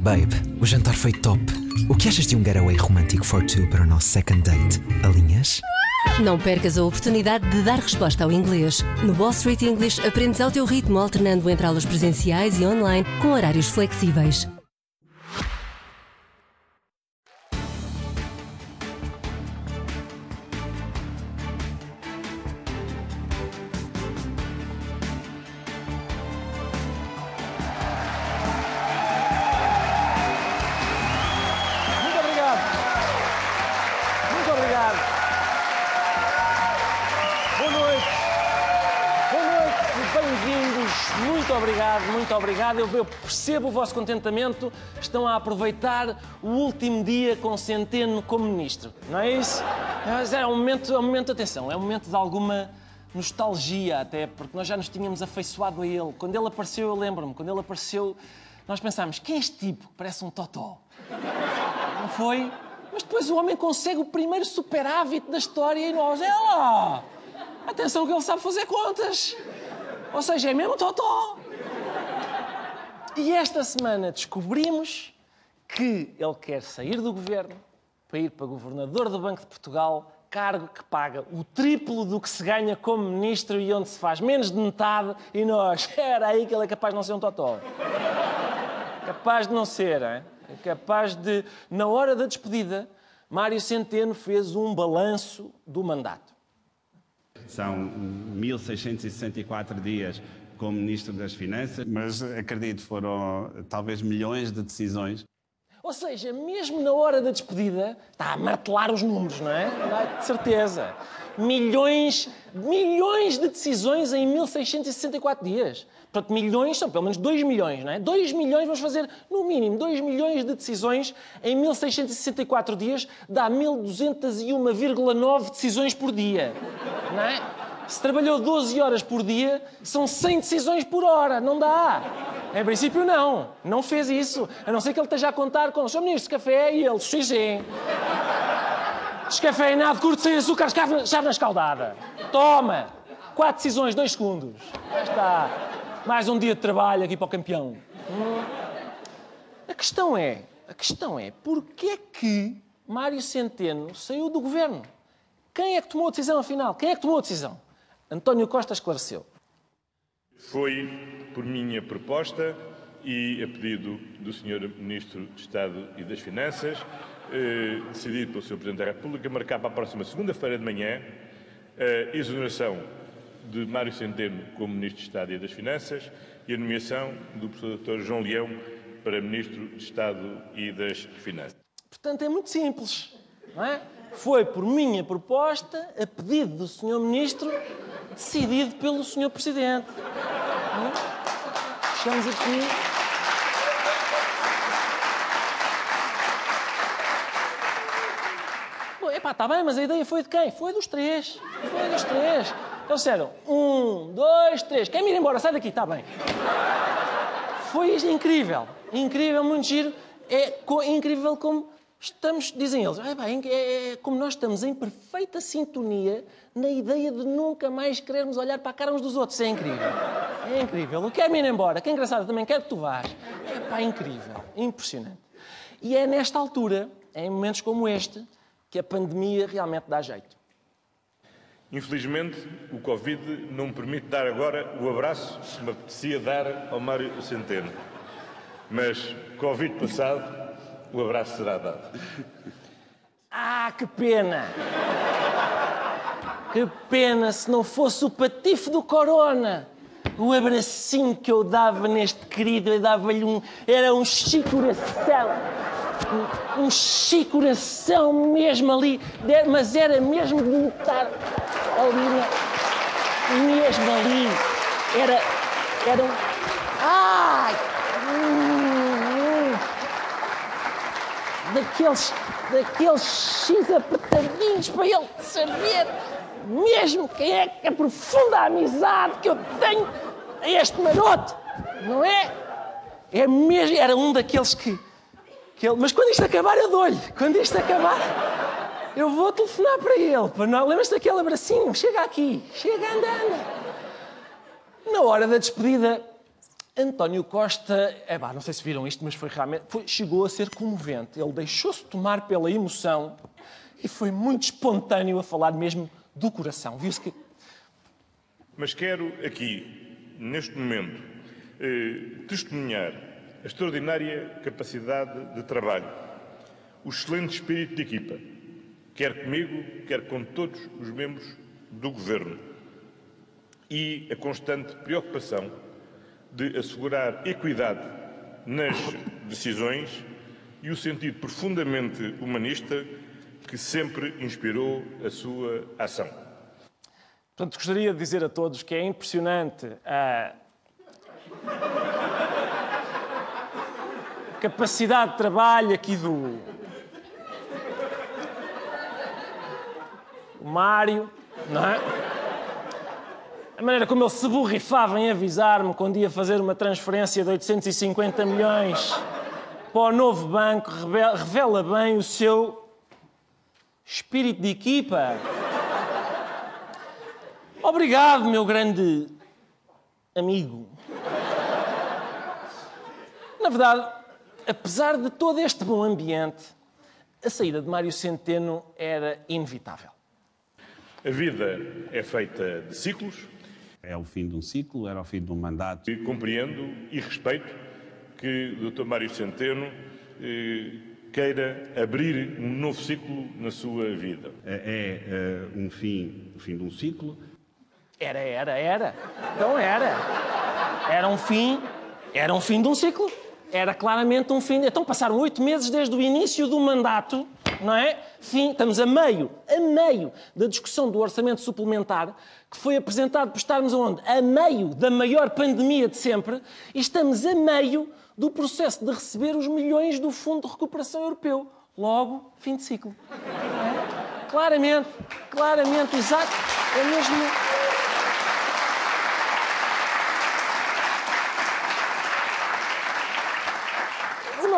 Babe, o jantar foi top. O que achas de um getaway romântico for two para o nosso second date? Alinhas? Não percas a oportunidade de dar resposta ao inglês. No Wall Street English aprendes ao teu ritmo, alternando entre aulas presenciais e online, com horários flexíveis. Percebo o vosso contentamento. Estão a aproveitar o último dia com Centeno como ministro, não é isso? Mas é um momento, é um momento de atenção, é um momento de alguma nostalgia até, porque nós já nos tínhamos afeiçoado a ele. Quando ele apareceu, eu lembro-me, quando ele apareceu, nós pensámos, quem é este tipo que parece um totó? Não foi? Mas depois o homem consegue o primeiro superávit da história e nós, lá! Atenção que ele sabe fazer contas. Ou seja, é mesmo totó. E esta semana descobrimos que ele quer sair do governo para ir para governador do Banco de Portugal, cargo que paga o triplo do que se ganha como ministro e onde se faz menos de metade, e nós, era aí que ele é capaz de não ser um totó. Capaz de não ser, hein? É capaz de, na hora da despedida, Mário Centeno fez um balanço do mandato. São 1664 dias como Ministro das Finanças, mas acredito foram talvez milhões de decisões. Ou seja, mesmo na hora da despedida, está a martelar os números, não é? Não, De certeza. Milhões, milhões de decisões em 1664 dias. Portanto, milhões são pelo menos 2 milhões, não é? 2 milhões, vamos fazer no mínimo 2 milhões de decisões em 1664 dias, dá 1201,9 decisões por dia, não é? Se trabalhou 12 horas por dia, são 100 decisões por hora, não dá. Em princípio, não. Não fez isso. A não ser que ele esteja a contar com o Sr. Ministro de Café e ele, sim, sim. Descafeinado, curto, sem açúcar, chave na escaldada. Toma! Quatro decisões, dois segundos. Já está. Mais um dia de trabalho aqui para o campeão. Hum. A questão é, a questão é, porquê que Mário Centeno saiu do governo? Quem é que tomou a decisão, afinal? Quem é que tomou a decisão? António Costa esclareceu. Foi por minha proposta e a pedido do Sr. Ministro de Estado e das Finanças, eh, decidido pelo Sr. Presidente da República, marcar para a próxima segunda-feira de manhã a exoneração de Mário Centeno como Ministro de Estado e das Finanças e a nomeação do professor Dr. João Leão para Ministro de Estado e das Finanças. Portanto, é muito simples, não é? Foi por minha proposta, a pedido do Sr. Ministro, decidido pelo Sr. Presidente. Chegamos aqui. Epá, está bem, mas a ideia foi de quem? Foi dos três. Foi dos três. Então disseram, um, dois, três. Quer me ir embora? Sai daqui, está bem. Foi incrível. Incrível, muito giro. É co- incrível como estamos, dizem eles, é, pá, é, é como nós estamos em perfeita sintonia na ideia de nunca mais querermos olhar para a cara uns dos outros. É incrível. É incrível. O quer-me ir embora, que é engraçado, também quero que tu vás. É pá, incrível. Impressionante. E é nesta altura, em momentos como este, que a pandemia realmente dá jeito. Infelizmente, o Covid não me permite dar agora o abraço que me apetecia dar ao Mário Centeno. Mas, Covid passado, o abraço será dado. Ah, que pena! Que pena se não fosse o patife do Corona. O abracinho que eu dava neste querido, eu dava-lhe um. Era um chicoração. Um, um chicoração mesmo ali. Mas era mesmo de estar ali. mesmo ali. Era. Era um. Ai! Hum, hum daqueles, daqueles X apertadinhos para ele saber mesmo quem é que aprofunda a amizade que eu tenho a este maroto, não é? É mesmo, era um daqueles que, que ele, mas quando isto acabar eu dou-lhe, quando isto acabar eu vou telefonar para ele, para não, lembras-te daquele abracinho, chega aqui, chega andando. Na hora da despedida, António Costa, é não sei se viram isto, mas foi realmente. Foi, chegou a ser comovente. Ele deixou-se tomar pela emoção e foi muito espontâneo a falar mesmo do coração. Viu-se que. Mas quero aqui, neste momento, eh, testemunhar a extraordinária capacidade de trabalho, o excelente espírito de equipa, quer comigo, quer com todos os membros do Governo, e a constante preocupação de assegurar equidade nas decisões e o sentido profundamente humanista que sempre inspirou a sua ação. Portanto, gostaria de dizer a todos que é impressionante a capacidade de trabalho aqui do o Mário, não é? A maneira como ele se borrifava em avisar-me quando ia fazer uma transferência de 850 milhões para o novo banco revela bem o seu espírito de equipa. Obrigado, meu grande amigo. Na verdade, apesar de todo este bom ambiente, a saída de Mário Centeno era inevitável. A vida é feita de ciclos. É o fim de um ciclo, era o fim de um mandato. E compreendo e respeito que o Dr. Mário Centeno eh, queira abrir um novo ciclo na sua vida. É, é um fim, o fim de um ciclo. Era, era, era. Então era. Era um fim, era um fim de um ciclo. Era claramente um fim. Então passaram oito meses desde o início do mandato, não é? Fim, estamos a meio, a meio da discussão do orçamento suplementar, que foi apresentado por estarmos onde? A meio da maior pandemia de sempre, e estamos a meio do processo de receber os milhões do Fundo de Recuperação Europeu. Logo, fim de ciclo. É? Claramente, claramente, exato. É mesmo.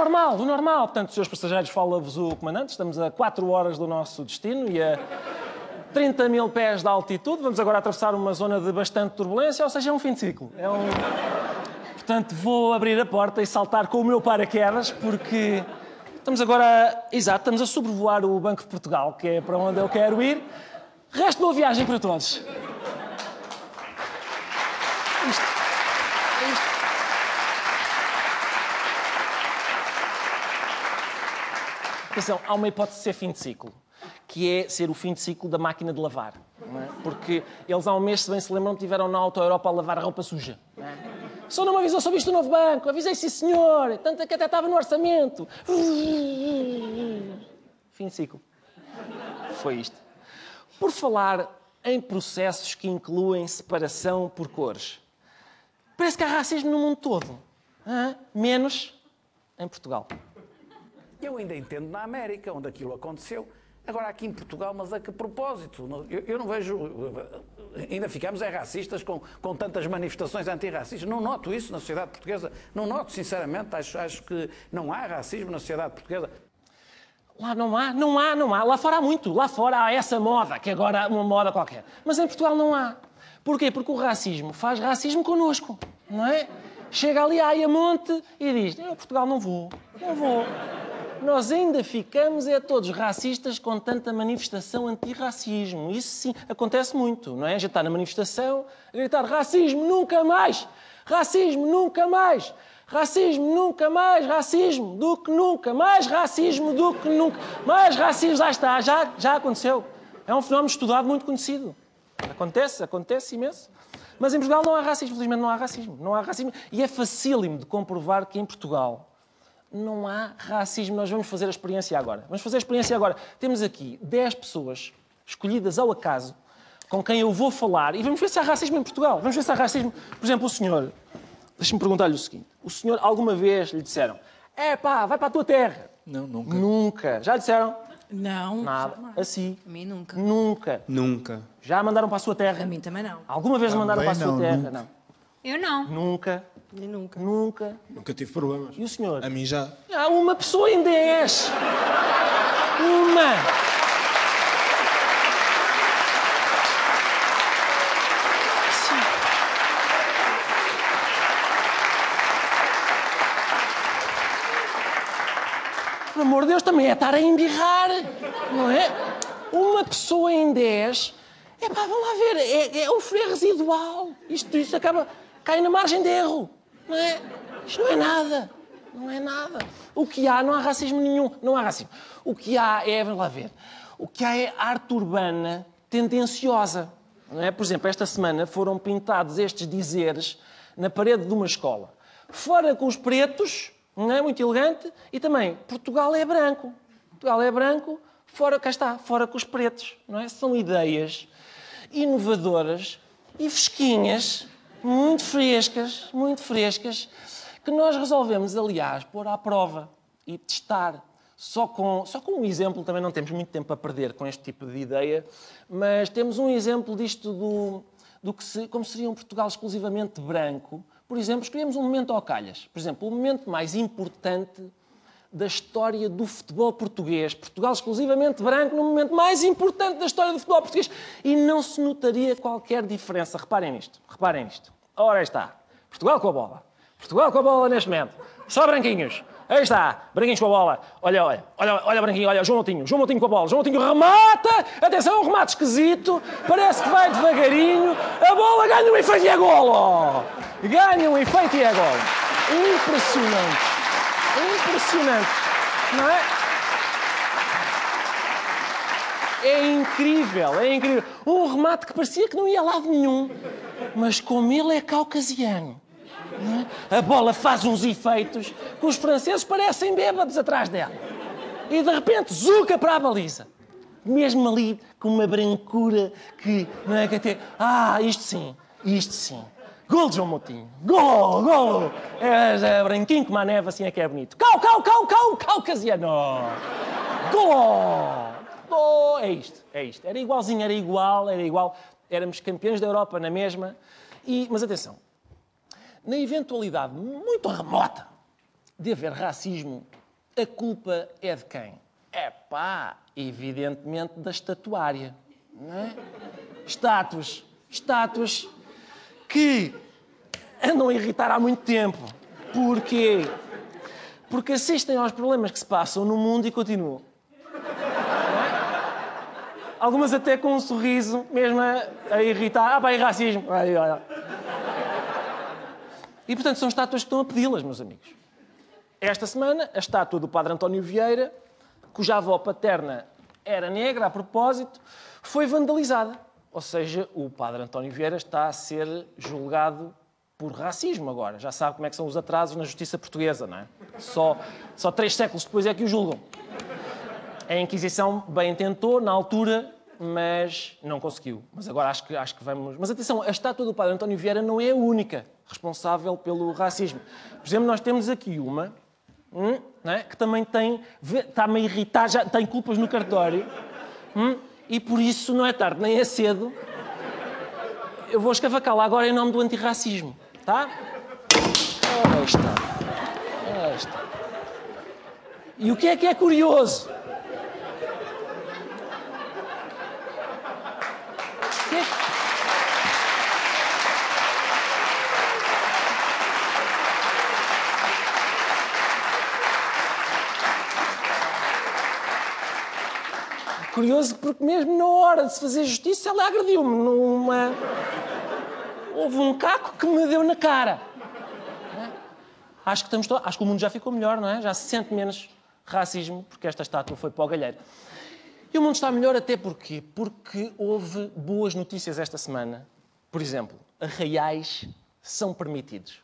Normal, o normal. Portanto, senhores passageiros, fala-vos o comandante. Estamos a 4 horas do nosso destino e a 30 mil pés de altitude. Vamos agora atravessar uma zona de bastante turbulência, ou seja, é um fim de ciclo. É um. Portanto, vou abrir a porta e saltar com o meu paraquedas, porque estamos agora, exato, estamos a sobrevoar o Banco de Portugal, que é para onde eu quero ir. Resto boa viagem para todos. Isto. Atenção, há uma hipótese de ser fim de ciclo, que é ser o fim de ciclo da máquina de lavar. É? Porque eles há um mês, se bem se lembram, tiveram na Auto Europa a lavar a roupa suja. Não é? Só não me avisou sobre isto do novo banco. Avisei, sim, senhor. Tanto que até estava no orçamento. Fim de ciclo. Foi isto. Por falar em processos que incluem separação por cores. Parece que há racismo no mundo todo. Hã? Menos em Portugal. Eu ainda entendo na América, onde aquilo aconteceu. Agora, aqui em Portugal, mas a que propósito? Eu, eu não vejo. Ainda ficamos é racistas com, com tantas manifestações antirracistas. Não noto isso na sociedade portuguesa. Não noto, sinceramente. Acho, acho que não há racismo na sociedade portuguesa. Lá não há, não há, não há. Lá fora há muito. Lá fora há essa moda, que agora é uma moda qualquer. Mas em Portugal não há. Porquê? Porque o racismo faz racismo connosco, não é? Chega ali à Ayamonte e diz: Eu, Portugal, não vou, não vou. Nós ainda ficamos é todos racistas com tanta manifestação antirracismo. Isso sim, acontece muito, não é? A gente está na manifestação a gritar racismo nunca mais! Racismo nunca mais! Racismo nunca mais, racismo do que nunca, mais racismo do que nunca, mais racismo, já está, já, já aconteceu. É um fenómeno estudado muito conhecido. Acontece, acontece imenso. Mas em Portugal não há racismo, felizmente não há racismo. Não há racismo. E é facílimo de comprovar que em Portugal não há racismo. Nós vamos fazer a experiência agora. Vamos fazer a experiência agora. Temos aqui 10 pessoas escolhidas ao acaso com quem eu vou falar e vamos ver se há racismo em Portugal. Vamos ver se há racismo. Por exemplo, o senhor. Deixa-me perguntar-lhe o seguinte: o senhor alguma vez lhe disseram é pá, vai para a tua terra? Não, nunca. Nunca. Já lhe disseram? Não. Nada. jamais. Assim. A mim nunca. Nunca. Nunca. Já mandaram para a sua terra? A mim também não. Alguma vez mandaram para a sua não, terra? nunca. Não. Eu não. Nunca. Nunca. Nunca. Nunca tive problemas. E o senhor? A mim já. Há uma pessoa é em 10. uma. Por amor de Deus, também é estar a embirrar, não é? Uma pessoa em 10, é pá, vamos lá ver, é, é, freio residual. Isto, isto acaba, cai na margem de erro não é? Isto não é nada, não é nada. O que há, não há racismo nenhum, não há racismo. O que há é, vamos lá ver, o que há é arte urbana tendenciosa. Não é? Por exemplo, esta semana foram pintados estes dizeres na parede de uma escola. Fora com os pretos, não é? Muito elegante, e também Portugal é branco. Portugal é branco, fora, cá está, fora com os pretos, não é? São ideias inovadoras e fresquinhas, muito frescas, muito frescas, que nós resolvemos, aliás, pôr à prova e testar. Só com, só com um exemplo, também não temos muito tempo a perder com este tipo de ideia, mas temos um exemplo disto do, do que se, como seria um Portugal exclusivamente branco. Por exemplo, escolhemos um momento ao calhas. Por exemplo, o momento mais importante da história do futebol português. Portugal exclusivamente branco no momento mais importante da história do futebol português. E não se notaria qualquer diferença. Reparem nisto, reparem nisto. Ora está, Portugal com a bola. Portugal com a bola neste momento. Só branquinhos. Aí está, branquinhos com a bola. Olha, olha, olha, olha branquinho, olha, João Moutinho. João Moutinho com a bola. João Moutinho remata. Atenção, um remate esquisito. Parece que vai devagarinho. A bola ganha um efeito e é golo. Ganha um efeito e é golo. Impressionante. Impressionante. Não é? É incrível, é incrível. Um remate que parecia que não ia a lado nenhum. Mas como ele é caucasiano, é? a bola faz uns efeitos que os franceses parecem bêbados atrás dela. E de repente, zuca para a baliza. Mesmo ali, com uma brancura que. Não é, que até, ah, isto sim, isto sim. Gol João Moutinho. Gol, gol. É, é branquinho como a neve, assim é que é bonito. Cau, cau, cau, cau, caucasiano. Gol. Gol. É isto, é isto. Era igualzinho, era igual, era igual. Éramos campeões da Europa na mesma. E, mas atenção, na eventualidade muito remota de haver racismo, a culpa é de quem? É pá, evidentemente da estatuária. Não é? Estátuas, estátuas que andam a irritar há muito tempo. Porquê? Porque assistem aos problemas que se passam no mundo e continuam. Algumas até com um sorriso, mesmo a, a irritar. Ah, pá, é racismo. Ai, ai, ai. E, portanto, são estátuas que estão a pedi-las, meus amigos. Esta semana, a estátua do Padre António Vieira, cuja avó paterna era negra, a propósito, foi vandalizada. Ou seja, o Padre António Vieira está a ser julgado por racismo agora. Já sabe como é que são os atrasos na justiça portuguesa, não é? Só, só três séculos depois é que o julgam. A Inquisição bem tentou, na altura, mas não conseguiu. Mas agora acho que, acho que vamos. Mas atenção, a estátua do Padre António Vieira não é a única responsável pelo racismo. Por exemplo, nós temos aqui uma hum, é? que também tem. está-me a irritar, já tem culpas no cartório. Hum, e por isso não é tarde nem é cedo. Eu vou escavacá-la agora em nome do antirracismo, tá? Ora está. Está. E o que é que é curioso? Curioso porque mesmo na hora de se fazer justiça ela agrediu-me numa... Houve um caco que me deu na cara. É? Acho que, estamos to... Acho que o mundo já ficou melhor, não é? Já se sente menos racismo porque esta estátua foi para o galheiro. E o mundo está melhor até porquê? Porque houve boas notícias esta semana. Por exemplo, arraiais são permitidos.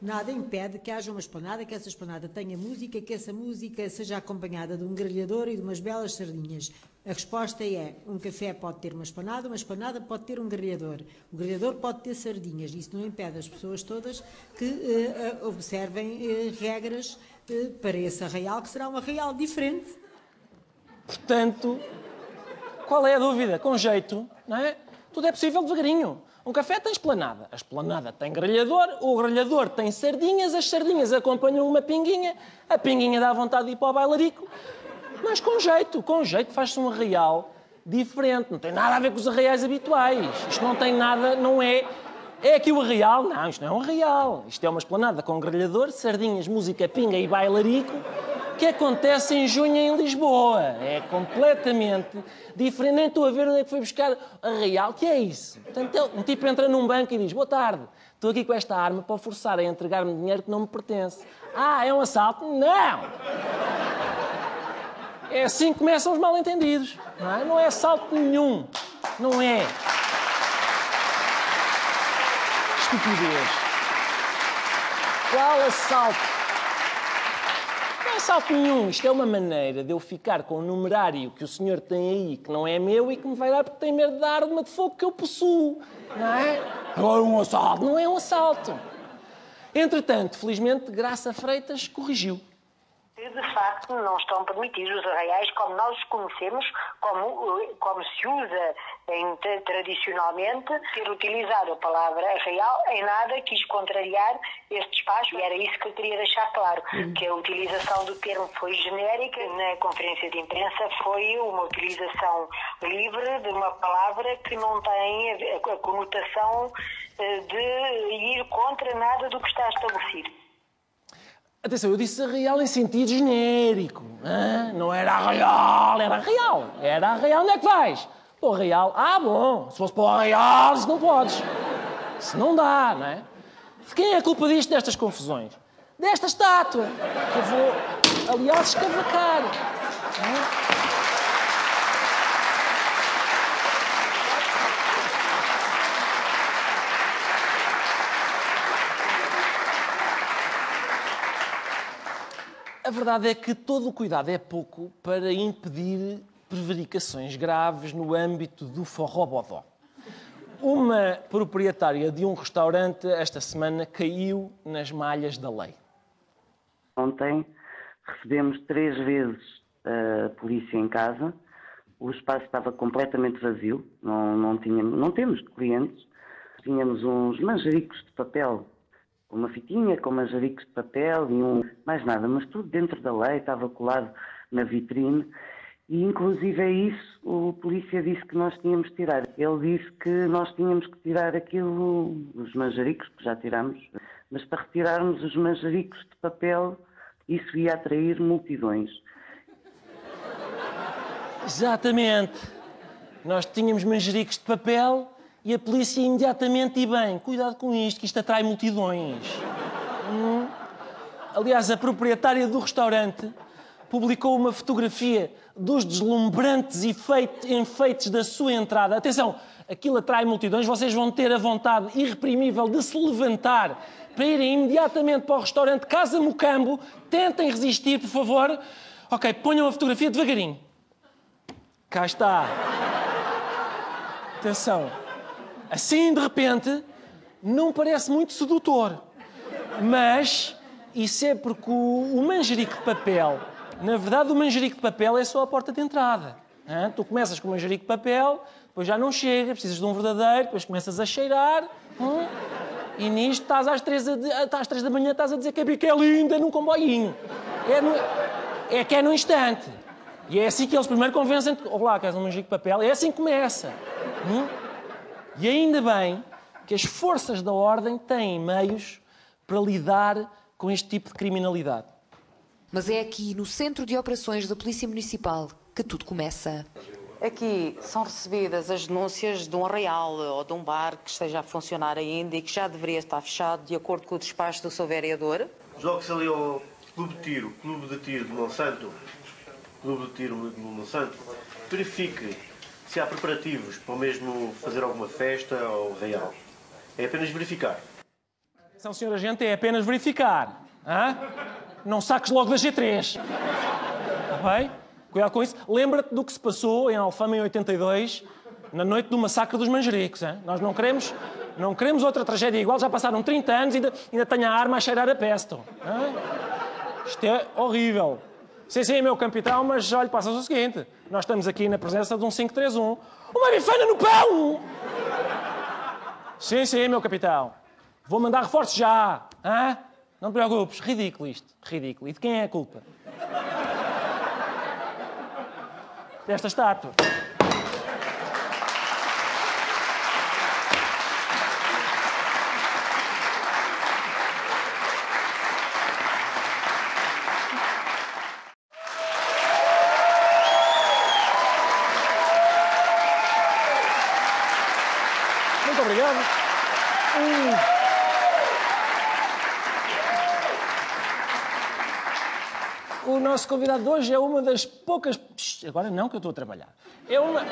Nada impede que haja uma esplanada, que essa esplanada tenha música, que essa música seja acompanhada de um grelhador e de umas belas sardinhas. A resposta é: um café pode ter uma esplanada, uma esplanada pode ter um grelhador. O grelhador pode ter sardinhas. Isso não impede as pessoas todas que uh, observem uh, regras uh, para esse arraial, que será um arraial diferente. Portanto, qual é a dúvida? Com jeito, não é? Tudo é possível devagarinho. Um café tem esplanada, a esplanada tem grelhador, o grelhador tem sardinhas, as sardinhas acompanham uma pinguinha, a pinguinha dá vontade de ir para o bailarico, mas com jeito, com jeito faz-se um arraial diferente, não tem nada a ver com os arraiais habituais. Isto não tem nada, não é. É aqui o arraial? Não, isto não é um arraial. Isto é uma esplanada com grelhador, sardinhas, música, pinga e bailarico que acontece em junho em Lisboa. É completamente diferente. Nem estou a ver onde é que foi buscar a Real. que é isso? Portanto, um tipo entra num banco e diz: Boa tarde, estou aqui com esta arma para forçar a entregar-me dinheiro que não me pertence. Ah, é um assalto? Não! É assim que começam os mal-entendidos. Não é? não é assalto nenhum. Não é. Estupidez. Qual assalto? Assalto nenhum. Isto é uma maneira de eu ficar com o numerário que o senhor tem aí, que não é meu e que me vai dar porque tem medo dar arma de fogo que eu possuo. Não é? Agora um assalto. Não é um assalto. Entretanto, felizmente, Graça Freitas corrigiu de facto não estão permitidos os arraiais como nós os conhecemos, como, como se usa em, tradicionalmente, ter utilizado a palavra arraial em nada quis contrariar este espaço e era isso que eu queria deixar claro, uhum. que a utilização do termo foi genérica, na conferência de imprensa foi uma utilização livre de uma palavra que não tem a, a conotação eh, de ir contra nada do que está estabelecido. Atenção, eu disse real em sentido genérico. Não era real, era real. Era real, onde é que vais? Para real. Ah, bom, se fosse para o real, isso não podes. Isso não dá, não é? De quem é a culpa disto, destas confusões? Desta estátua, que eu vou, aliás, escavacar. A verdade é que todo o cuidado é pouco para impedir prevaricações graves no âmbito do forrobodó. Uma proprietária de um restaurante esta semana caiu nas malhas da lei. Ontem recebemos três vezes a polícia em casa. O espaço estava completamente vazio, não, não, tínhamos, não temos clientes. Tínhamos uns manjericos de papel uma fitinha com manjericos de papel e um, mais nada, mas tudo dentro da lei, estava colado na vitrine. E, inclusive, é isso, o polícia disse que nós tínhamos que tirar. Ele disse que nós tínhamos que tirar aquilo, os manjericos, que já tiramos, mas para retirarmos os manjericos de papel, isso ia atrair multidões. Exatamente. Nós tínhamos manjericos de papel e a polícia imediatamente, e bem, cuidado com isto, que isto atrai multidões. Hum? Aliás, a proprietária do restaurante publicou uma fotografia dos deslumbrantes enfeites da sua entrada. Atenção, aquilo atrai multidões, vocês vão ter a vontade irreprimível de se levantar para irem imediatamente para o restaurante Casa Mocambo. Tentem resistir, por favor. Ok, ponham a fotografia devagarinho. Cá está. Atenção. Assim, de repente, não parece muito sedutor. Mas isso é porque o, manjerico de papel, na verdade, o manjerico de papel é só a porta de entrada. Hein? Tu começas com o manjerico de papel, depois já não chega, precisas de um verdadeiro, depois começas a cheirar. Hein? E nisto estás às três, às três da manhã estás a dizer que a bica é linda num comboinho. É, no, é que é no instante. E é assim que eles primeiro convencem-te. Olá, queres um manjerico de papel? É assim que começa. Hein? E ainda bem que as forças da ordem têm meios para lidar com este tipo de criminalidade. Mas é aqui, no Centro de Operações da Polícia Municipal, que tudo começa. Aqui são recebidas as denúncias de um real ou de um bar que esteja a funcionar ainda e que já deveria estar fechado, de acordo com o despacho do seu vereador. Jogue-se ali ao Clube de Tiro, Clube de Tiro de Monsanto, Clube de Tiro de Monsanto, verifique se há preparativos para mesmo fazer alguma festa ou real. É apenas verificar. Atenção, senhor agente, é apenas verificar. Hã? Não saques logo da G3. Está bem? Cuidado com isso. Lembra-te do que se passou em Alfama em 82, na noite do massacre dos manjericos. Hein? Nós não queremos, não queremos outra tragédia igual. Já passaram 30 anos e ainda, ainda tenho a arma a cheirar a pesto. Hein? Isto é horrível. Sim, sim, meu capitão, mas olha, passa o seguinte: nós estamos aqui na presença de um 531. Uma bifana no pão! Sim, sim, meu capitão. Vou mandar reforços já. Hã? Não te preocupes, ridículo isto. Ridículo. E de quem é a culpa? Desta estátua. Deputado, o... o nosso convidado hoje é uma das poucas. Agora não, que eu estou a trabalhar. É uma,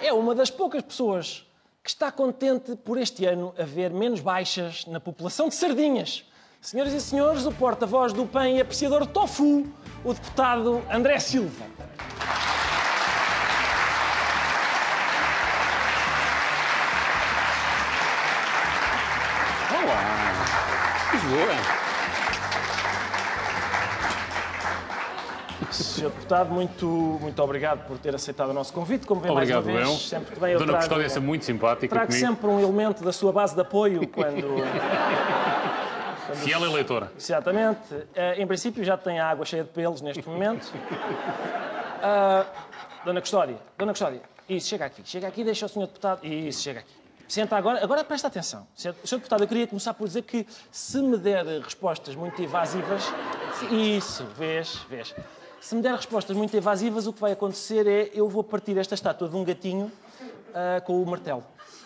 é uma das poucas pessoas que está contente por este ano haver menos baixas na população de sardinhas. Senhoras e senhores, o porta-voz do PAN e apreciador tofu, o deputado André Silva. Olá! Lisboa! Sr. Deputado, muito, muito obrigado por ter aceitado o nosso convite. Como vem Obrigado, mais uma vez, eu. sempre que vem eu Dona trago, Custódia é muito simpática trago comigo. sempre um elemento da sua base de apoio quando... Fiel eleitora. Exatamente. Eh, em princípio já tem a água cheia de pelos neste momento. Ah, Dona Custódia, Dona Custódia, isso, chega aqui, chega aqui, deixa o Sr. Deputado. Isso, chega aqui. Senta agora, agora presta atenção. Sr. Deputado, eu queria começar por dizer que se me der respostas muito evasivas. Isso, vês, vês. Se me der respostas muito evasivas, o que vai acontecer é eu vou partir esta estátua de um gatinho ah, com o martelo.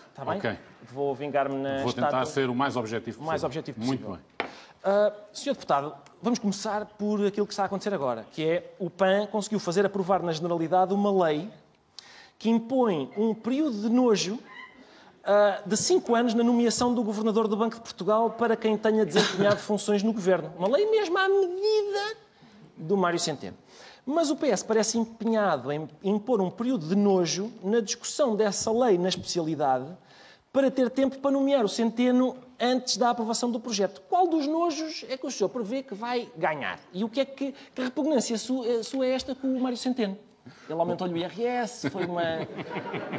Está bem? Ok. Vou vingar-me na Vou tentar estátua. ser o mais objetivo possível. O mais objetivo Muito possível. bem. Uh, Senhor Deputado, vamos começar por aquilo que está a acontecer agora, que é o PAN conseguiu fazer aprovar na Generalidade uma lei que impõe um período de nojo uh, de cinco anos na nomeação do Governador do Banco de Portugal para quem tenha desempenhado funções no Governo. Uma lei mesmo à medida do Mário Centeno. Mas o PS parece empenhado em impor um período de nojo na discussão dessa lei na especialidade para ter tempo para nomear o Centeno antes da aprovação do projeto. Qual dos nojos é que o senhor prevê que vai ganhar? E o que é que, que repugnância sua, sua é esta com o Mário Centeno? Ele aumentou-lhe o IRS, foi uma,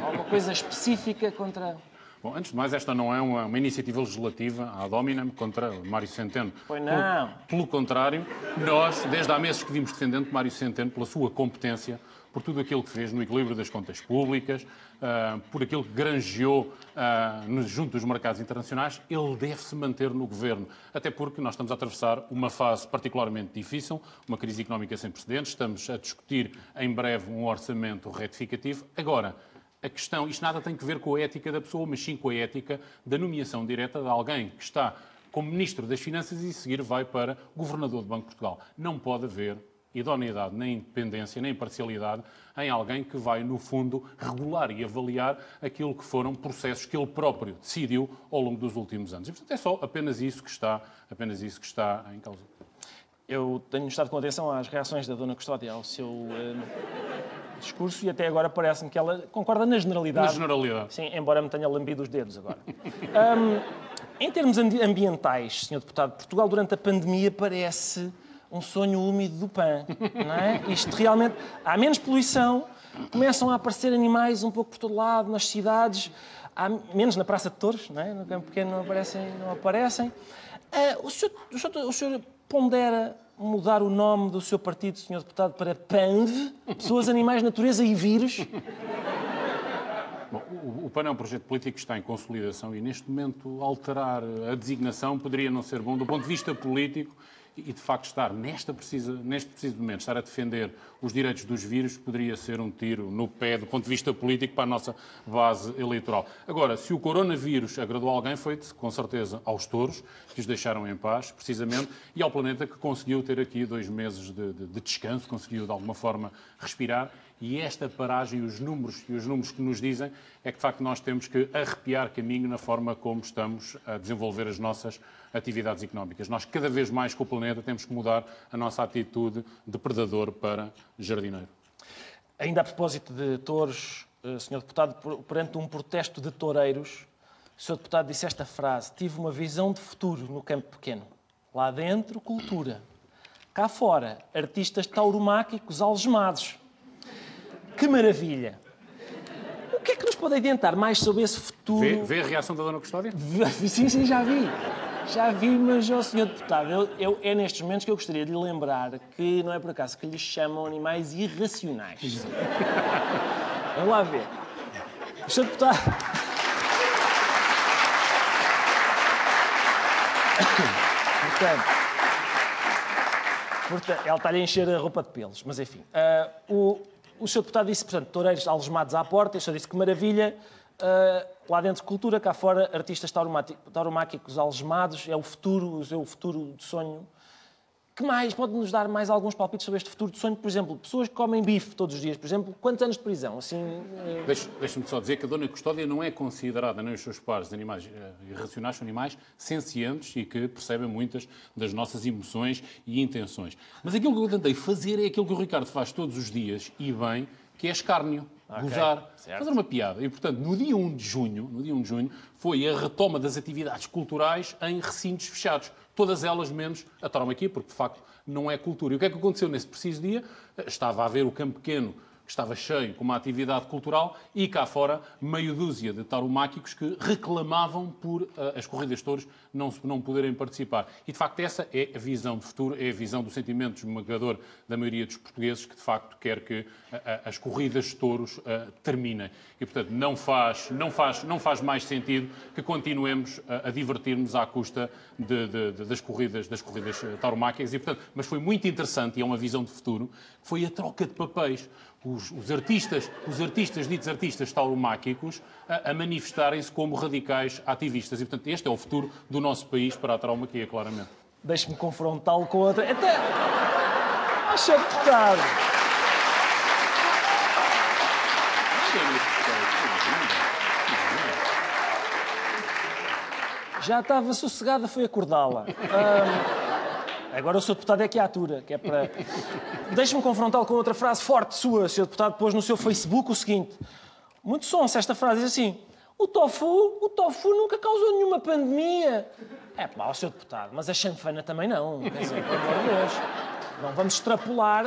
alguma coisa específica contra... Bom, antes de mais, esta não é uma, uma iniciativa legislativa ad hominem contra Mário Centeno. Pois não. Pelo, pelo contrário, nós, desde há meses que vimos defendendo Mário Centeno pela sua competência, por tudo aquilo que fez no equilíbrio das contas públicas, ah, por aquilo que granjeou no- junto dos mercados internacionais, ele deve se manter no governo. Até porque nós estamos a atravessar uma fase particularmente difícil, uma crise económica sem precedentes, estamos a discutir em breve um orçamento retificativo. Agora, a questão, isto nada tem que ver com a ética da pessoa, mas sim com a ética da nomeação direta de alguém que está como Ministro das Finanças e seguir vai para Governador do Banco de Portugal. Não pode haver idoneidade, nem independência, nem imparcialidade em alguém que vai, no fundo, regular e avaliar aquilo que foram processos que ele próprio decidiu ao longo dos últimos anos. E, portanto, é só apenas isso que está, apenas isso que está em causa. Eu tenho estado com atenção às reações da Dona Custódia ao seu eh, discurso e até agora parece-me que ela concorda na generalidade. Na generalidade. Sim, embora me tenha lambido os dedos agora. Ahm, em termos ambi- ambientais, Sr. Deputado, Portugal durante a pandemia parece um sonho úmido do PAN, não é? Isto realmente... Há menos poluição, começam a aparecer animais um pouco por todo lado, nas cidades, há menos na Praça de Touros, não é? No campo pequeno não aparecem. Não aparecem. Ah, o, senhor, o, senhor, o senhor pondera mudar o nome do seu partido, Sr. Deputado, para PANV, Pessoas, Animais, Natureza e Vírus? Bom, o, o PAN é um projeto político que está em consolidação e, neste momento, alterar a designação poderia não ser bom do ponto de vista político e, de facto, estar nesta precisa, neste preciso momento, estar a defender os direitos dos vírus poderia ser um tiro no pé do ponto de vista político para a nossa base eleitoral. Agora, se o coronavírus agradou alguém, foi com certeza aos touros, que os deixaram em paz, precisamente, e ao planeta que conseguiu ter aqui dois meses de, de- de descanso, conseguiu de alguma forma respirar. E esta paragem os números e os números que nos dizem é que de facto nós temos que arrepiar caminho na forma como estamos a desenvolver as nossas atividades económicas. Nós cada vez mais com o planeta temos que mudar a nossa atitude de predador para jardineiro. Ainda a propósito de touros, eh, Sr. Deputado, perante um protesto de toureiros, o Sr. Deputado disse esta frase: Tive uma visão de futuro no campo pequeno. Lá dentro, cultura. Cá fora, artistas tauromáquicos algemados. Que maravilha! O que é que nos pode adiantar mais sobre esse futuro? Vê, vê a reação da Dona Custódia? Sim, sim, já vi. Já vi, mas, ó, Sr. Deputado, eu, eu- é nestes momentos que eu gostaria de lhe lembrar que não é por acaso que lhes chamam animais irracionais. Vamos lá ver. Sr. Deputado. Portanto, portanto, ela está-lhe a encher a roupa de pelos, mas enfim. Ah, o, o Sr. Deputado disse, portanto, toureiros algemados à porta, eu só disse que maravilha. Uh, lá dentro, cultura, cá fora, artistas tauromáquicos algemados, é o futuro, é o futuro de sonho. Que mais? Pode-nos dar mais alguns palpites sobre este futuro de sonho? Por exemplo, pessoas que comem bife todos os dias, por exemplo, quantos anos de prisão? Assim, uh... Deixa-me só dizer que a dona custódia não é considerada, nem os seus pares de animais uh, irracionais, são animais sencientes e que percebem muitas das nossas emoções e intenções. Mas aquilo que eu tentei fazer é aquilo que o Ricardo faz todos os dias, e bem, que é escárnio okay, gozar, certo. fazer uma piada. E, portanto, no dia 1 de junho, no dia 1 de junho, foi a retoma das atividades culturais em recintos fechados. Todas elas menos a tauromaquia, porque, de facto, não é cultura. E o que é que aconteceu nesse preciso dia? Estava a ver o Campo Pequeno que estava cheio com uma atividade cultural, e cá fora meio dúzia de tauromáquicos que reclamavam por uh, as corridas de touros não, não poderem participar. E, de facto, essa é a visão de futuro, é a visão do sentimento esmagador da maioria dos portugueses que, de facto, quer que uh, as corridas de touros uh, terminem. E, portanto, não faz, não, faz, não faz mais sentido que continuemos a, a divertir-nos à custa de, de, de, das corridas, das corridas tauromáquicas. E, portanto, mas foi muito interessante, e é uma visão de futuro, foi a troca de papéis os, os, artistas, os artistas, ditos artistas tauromáquicos, a, a manifestarem-se como radicais ativistas. E, portanto, este é o futuro do nosso país para a traumaquia, claramente. Deixe-me confrontá-lo com outra. Até. Acha deputado. Já estava sossegada, foi acordá-la. Um... Agora o Sr. Deputado é que atura, que é para... Deixe-me confrontá-lo com outra frase forte sua. O Sr. Deputado pôs no seu Facebook o seguinte. Muito sonso esta frase, diz assim... O tofu, o tofu nunca causou nenhuma pandemia. É pá, o Sr. Deputado, mas a chanfana também não. Quer dizer, pelo amor de Deus. Não vamos extrapolar...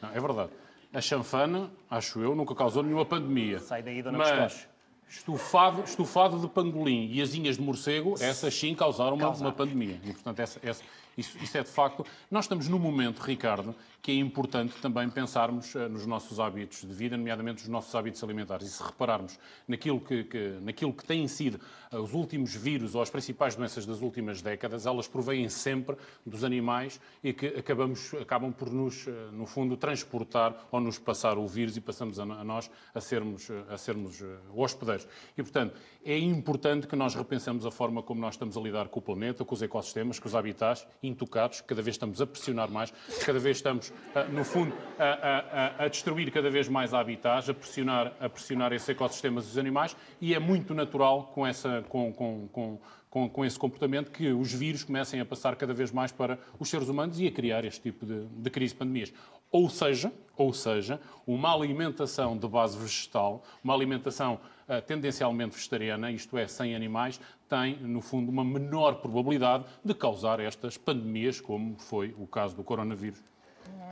Não, é verdade. A chanfana, acho eu, nunca causou nenhuma pandemia. Sai daí, Dona Mas... Estufado, estufado de pangolim e asinhas de morcego, essas sim causaram uma, uma pandemia. E, portanto, essa, essa, isso, isso, é de facto. Nós estamos num momento, Ricardo, que é importante também pensarmos uh, nos nossos hábitos de vida, nomeadamente os nossos hábitos alimentares. E se repararmos naquilo que, que naquilo que têm sido uh, os últimos vírus ou as principais doenças das últimas décadas, elas provêm sempre dos animais e que acabamos, acabam por nos, uh, no fundo, transportar ou nos passar o vírus e passamos a, a nós a sermos, a sermos hospedeiros. E, portanto, é importante que nós repensemos a forma como nós estamos a lidar com o planeta, com os ecossistemas, com os habitats intocados, cada vez estamos a pressionar mais, cada vez estamos, ah, no fundo, a, a, a destruir cada vez mais habitats, a pressionar, a pressionar esses ecossistemas e os animais, e é muito natural com, essa, com, com, com com, com, esse comportamento que os vírus comecem a passar cada vez mais para os seres humanos e a criar este tipo de, de crise de pandemias. Ou seja, ou seja, uma alimentação de base vegetal, uma alimentação tendencialmente vegetariana, isto é, sem animais, tem, no fundo, uma menor probabilidade de causar estas pandemias, como foi o caso do coronavírus.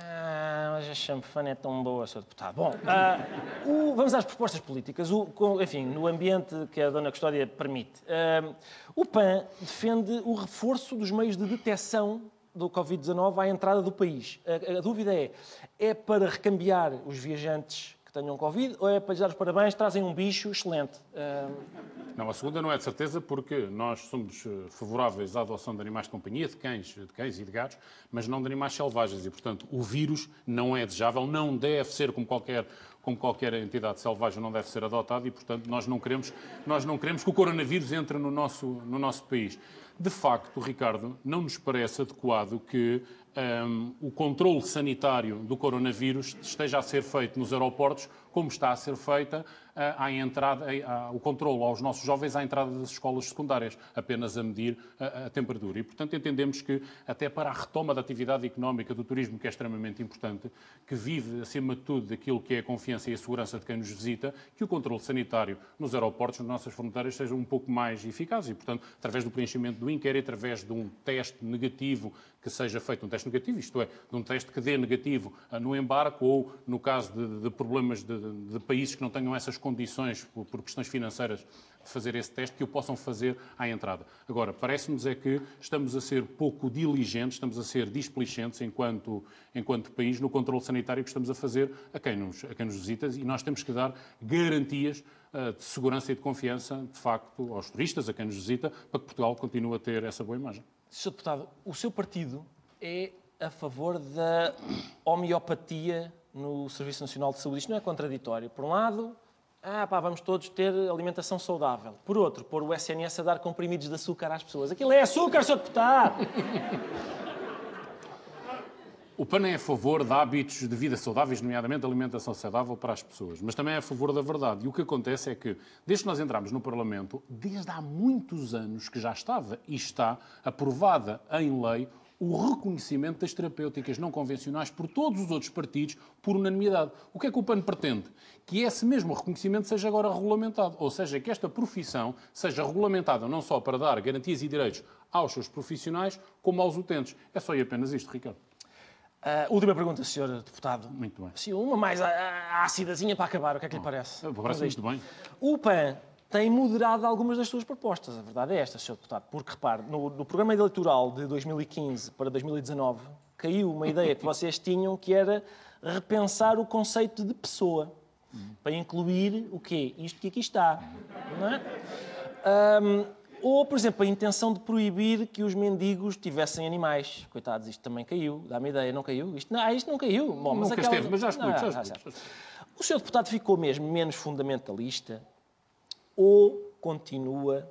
Ah, mas a champefana é tão boa, Sr. Deputado. Bom, uh, o, vamos às propostas políticas. O, enfim, no ambiente que a Dona Custódia permite. Uh, o PAN defende o reforço dos meios de detecção do Covid-19 à entrada do país. A, a, dúvida é, é para recambiar os viajantes que tenham Covid ou é para lhes dar os parabéns, trazem um bicho excelente? Não, a segunda não é de certeza, porque nós somos eh, favoráveis à adoção de animais de companhia, de cães, de cães e de gatos, mas não de animais selvagens. E, portanto, o vírus não é desejável, não deve ser como qualquer como qualquer entidade selvagem não deve ser adotado e, portanto, nós não queremos, nós não queremos que o coronavírus entre no nosso, no nosso país. De facto, Ricardo, não nos parece adequado que um, o controle sanitário do coronavírus esteja a ser feito nos aeroportos como está a ser feita à entrada, o controle aos nossos jovens à entrada das escolas secundárias, apenas a medir a, a, temperatura. E, portanto, entendemos que, até para a retoma da atividade económica do turismo, que é extremamente importante, que vive, acima de tudo, daquilo que é a confiança e a segurança de quem nos visita, que o controle sanitário nos aeroportos, nas nossas fronteiras, seja um pouco mais eficaz. E, portanto, através do preenchimento do inquérito, através de um teste negativo que seja feito um teste negativo, isto é, de um teste que dê negativo no embarque ou, no caso de, de problemas de, de, países que não tenham essas condições por, por, questões financeiras de fazer esse teste, que o possam fazer à entrada. Agora, parece-nos é que estamos a ser pouco diligentes, estamos a ser displicentes enquanto, enquanto país no controle sanitário que estamos a fazer a quem nos, a quem nos visita e nós temos que dar garantias uh, de segurança e de confiança, de facto, aos turistas, a quem nos visita, para que Portugal continue a ter essa boa imagem. Sr. Deputado, o seu partido é a favor da homeopatia no Serviço Nacional de Saúde. Isto não é contraditório. Por um lado, Ah, pá, vamos todos ter alimentação saudável. Por outro, pôr o SNS a dar comprimidos de açúcar às pessoas. Aquilo é açúcar, Sr. Deputado! O PAN é a favor de hábitos de vida saudáveis, nomeadamente alimentação saudável para as pessoas, mas também é a favor da verdade. E o que acontece é que, desde que nós entramos no Parlamento, desde há muitos anos que já estava e está aprovada em lei o reconhecimento das terapêuticas não convencionais por todos os outros partidos por unanimidade. O que é que o PAN pretende? Que esse mesmo reconhecimento seja agora regulamentado, ou seja, que esta profissão seja regulamentada não só para dar garantias e direitos aos seus profissionais, como aos utentes. É só e apenas isto, Ricardo. Uh, última pergunta, Sr. Deputado. Muito bem. Sim, uma mais ácidazinha para acabar. O que é que lhe parece? Parece muito bem. O PAN tem moderado algumas das suas propostas. A verdade é esta, Sr. Deputado. Porque, repare, no, no programa eleitoral de 2015 para 2019 caiu uma ideia que vocês tinham que era repensar o conceito de pessoa. Para incluir o quê? Isto que aqui está. Não é? Um, ou, por exemplo, a intenção de proibir que os mendigos tivessem animais. Coitados, isto também caiu. Dá-me ideia, não caiu? Isto não, ah, isto não caiu. Bom, mas Nunca aquela... esteve, mas já explico, não, já, já, já O senhor deputado ficou mesmo menos fundamentalista ou continua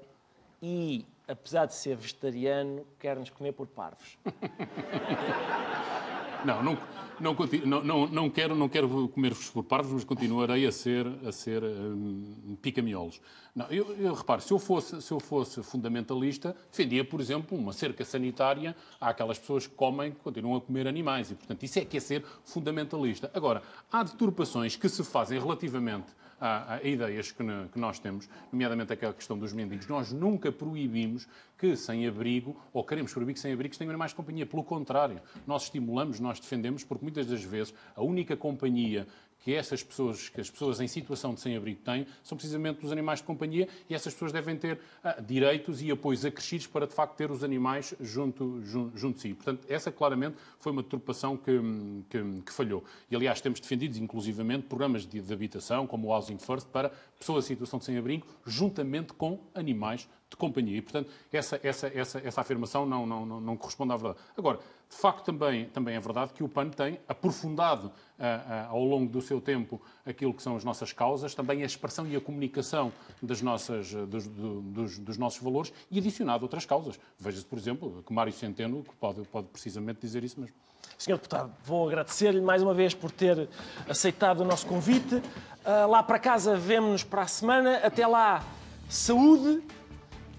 e, apesar de ser vegetariano, quer-nos comer por parvos? não, não não, não, não, quero, não quero comer-vos por parvos, mas continuarei a ser, a ser um, pica-miolos. Não, eu, eu reparo, se eu, fosse, se eu fosse fundamentalista, defendia, por exemplo, uma cerca sanitária àquelas pessoas que comem, que continuam a comer animais. E, portanto, isso é que é ser fundamentalista. Agora, há deturpações que se fazem relativamente a, a ideias que, que, nós temos, nomeadamente aquela questão dos mendigos. Nós nunca proibimos que sem-abrigo, ou queremos proibir que sem-abrigos tenham animais de companhia. Pelo contrário, nós estimulamos, nós defendemos, porque muitas das vezes a única companhia que essas pessoas, que as pessoas em situação de sem-abrigo têm, são precisamente os animais de companhia e essas pessoas devem ter ah, direitos e apoios acrescidos para, de facto, ter os animais junto, junto, junto de si. Portanto, essa claramente foi uma deturpação que, que, que, falhou. E, aliás, temos defendido, inclusivamente, programas de, de habitação, como o Housing First, para pessoas em situação de sem-abrigo, juntamente com animais de companhia. E, portanto, essa, essa, essa, essa afirmação não, não, não, não corresponde à verdade. Agora, de facto, também, também é verdade que o PAN tem aprofundado uh, uh, ao longo do seu tempo aquilo que são as nossas causas, também a expressão e a comunicação das nossas, dos, dos, dos nossos valores e adicionado outras causas. Veja-se, por exemplo, que Mário Centeno que pode, pode precisamente dizer isso mesmo. Senhor Deputado, vou agradecer-lhe mais uma vez por ter aceitado o nosso convite. Lá para casa, vemo-nos para a semana. Até lá, saúde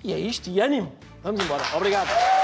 e é isto, e ânimo. Vamos embora. Obrigado.